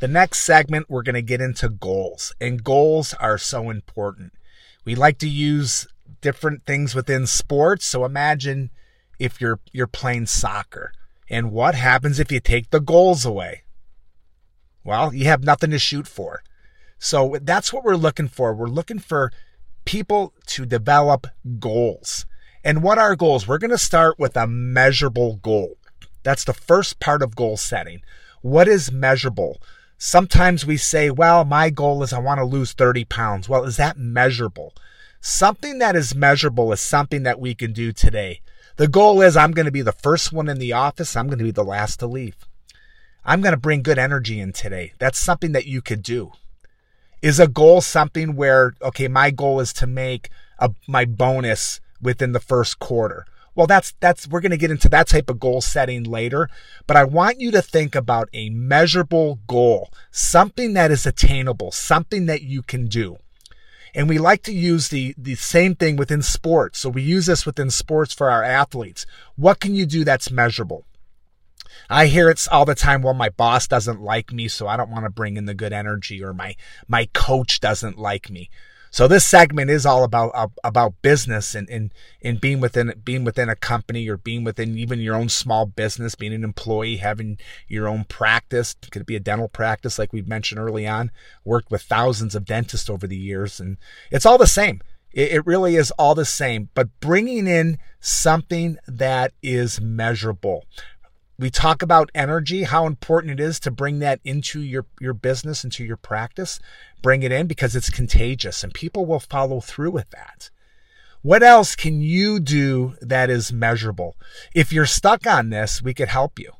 The next segment, we're going to get into goals, and goals are so important. We like to use different things within sports. So imagine if you're you're playing soccer, and what happens if you take the goals away? Well, you have nothing to shoot for. So that's what we're looking for. We're looking for people to develop goals. And what are goals? We're going to start with a measurable goal. That's the first part of goal setting. What is measurable? Sometimes we say, well, my goal is I want to lose 30 pounds. Well, is that measurable? Something that is measurable is something that we can do today. The goal is I'm going to be the first one in the office. I'm going to be the last to leave. I'm going to bring good energy in today. That's something that you could do. Is a goal something where, okay, my goal is to make a, my bonus within the first quarter? Well, that's, that's, we're going to get into that type of goal setting later, but I want you to think about a measurable goal, something that is attainable, something that you can do. And we like to use the, the same thing within sports. So we use this within sports for our athletes. What can you do that's measurable? I hear it's all the time. Well, my boss doesn't like me, so I don't want to bring in the good energy, or my my coach doesn't like me. So this segment is all about uh, about business and, and and being within being within a company or being within even your own small business, being an employee, having your own practice. It could be a dental practice, like we mentioned early on. Worked with thousands of dentists over the years, and it's all the same. It, it really is all the same, but bringing in something that is measurable we talk about energy, how important it is to bring that into your, your business, into your practice. Bring it in because it's contagious and people will follow through with that. What else can you do that is measurable? If you're stuck on this, we could help you.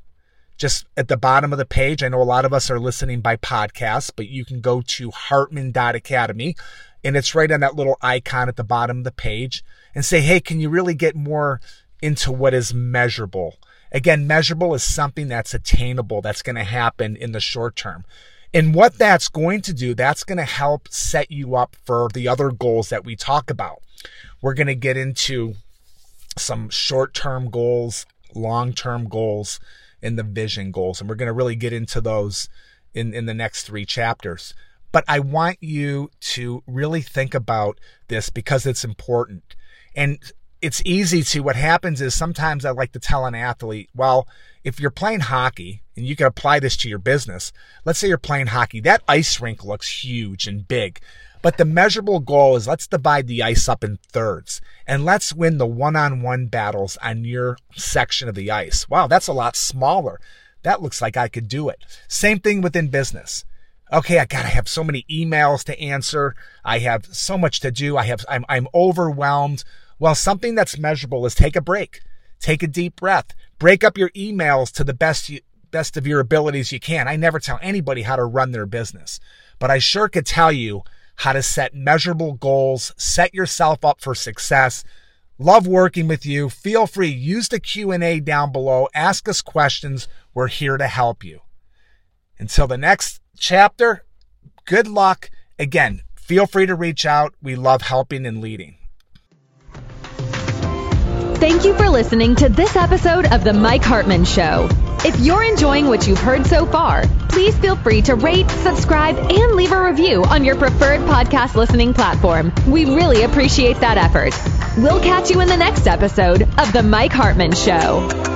Just at the bottom of the page, I know a lot of us are listening by podcast, but you can go to hartman.academy and it's right on that little icon at the bottom of the page and say, Hey, can you really get more into what is measurable? Again, measurable is something that's attainable, that's going to happen in the short term. And what that's going to do, that's going to help set you up for the other goals that we talk about. We're going to get into some short term goals, long term goals, and the vision goals. And we're going to really get into those in, in the next three chapters. But I want you to really think about this because it's important. And it's easy to what happens is sometimes I like to tell an athlete, well, if you're playing hockey and you can apply this to your business, let's say you're playing hockey, that ice rink looks huge and big. But the measurable goal is let's divide the ice up in thirds and let's win the one on one battles on your section of the ice. Wow, that's a lot smaller. That looks like I could do it. Same thing within business. Okay, I gotta have so many emails to answer. I have so much to do. I have, I'm, I'm overwhelmed. Well, something that's measurable is take a break, take a deep breath, break up your emails to the best you, best of your abilities you can. I never tell anybody how to run their business, but I sure could tell you how to set measurable goals, set yourself up for success. Love working with you. Feel free use the Q&A down below. Ask us questions. We're here to help you. Until the next chapter, good luck. Again, feel free to reach out. We love helping and leading. Thank you for listening to this episode of The Mike Hartman Show. If you're enjoying what you've heard so far, please feel free to rate, subscribe, and leave a review on your preferred podcast listening platform. We really appreciate that effort. We'll catch you in the next episode of The Mike Hartman Show.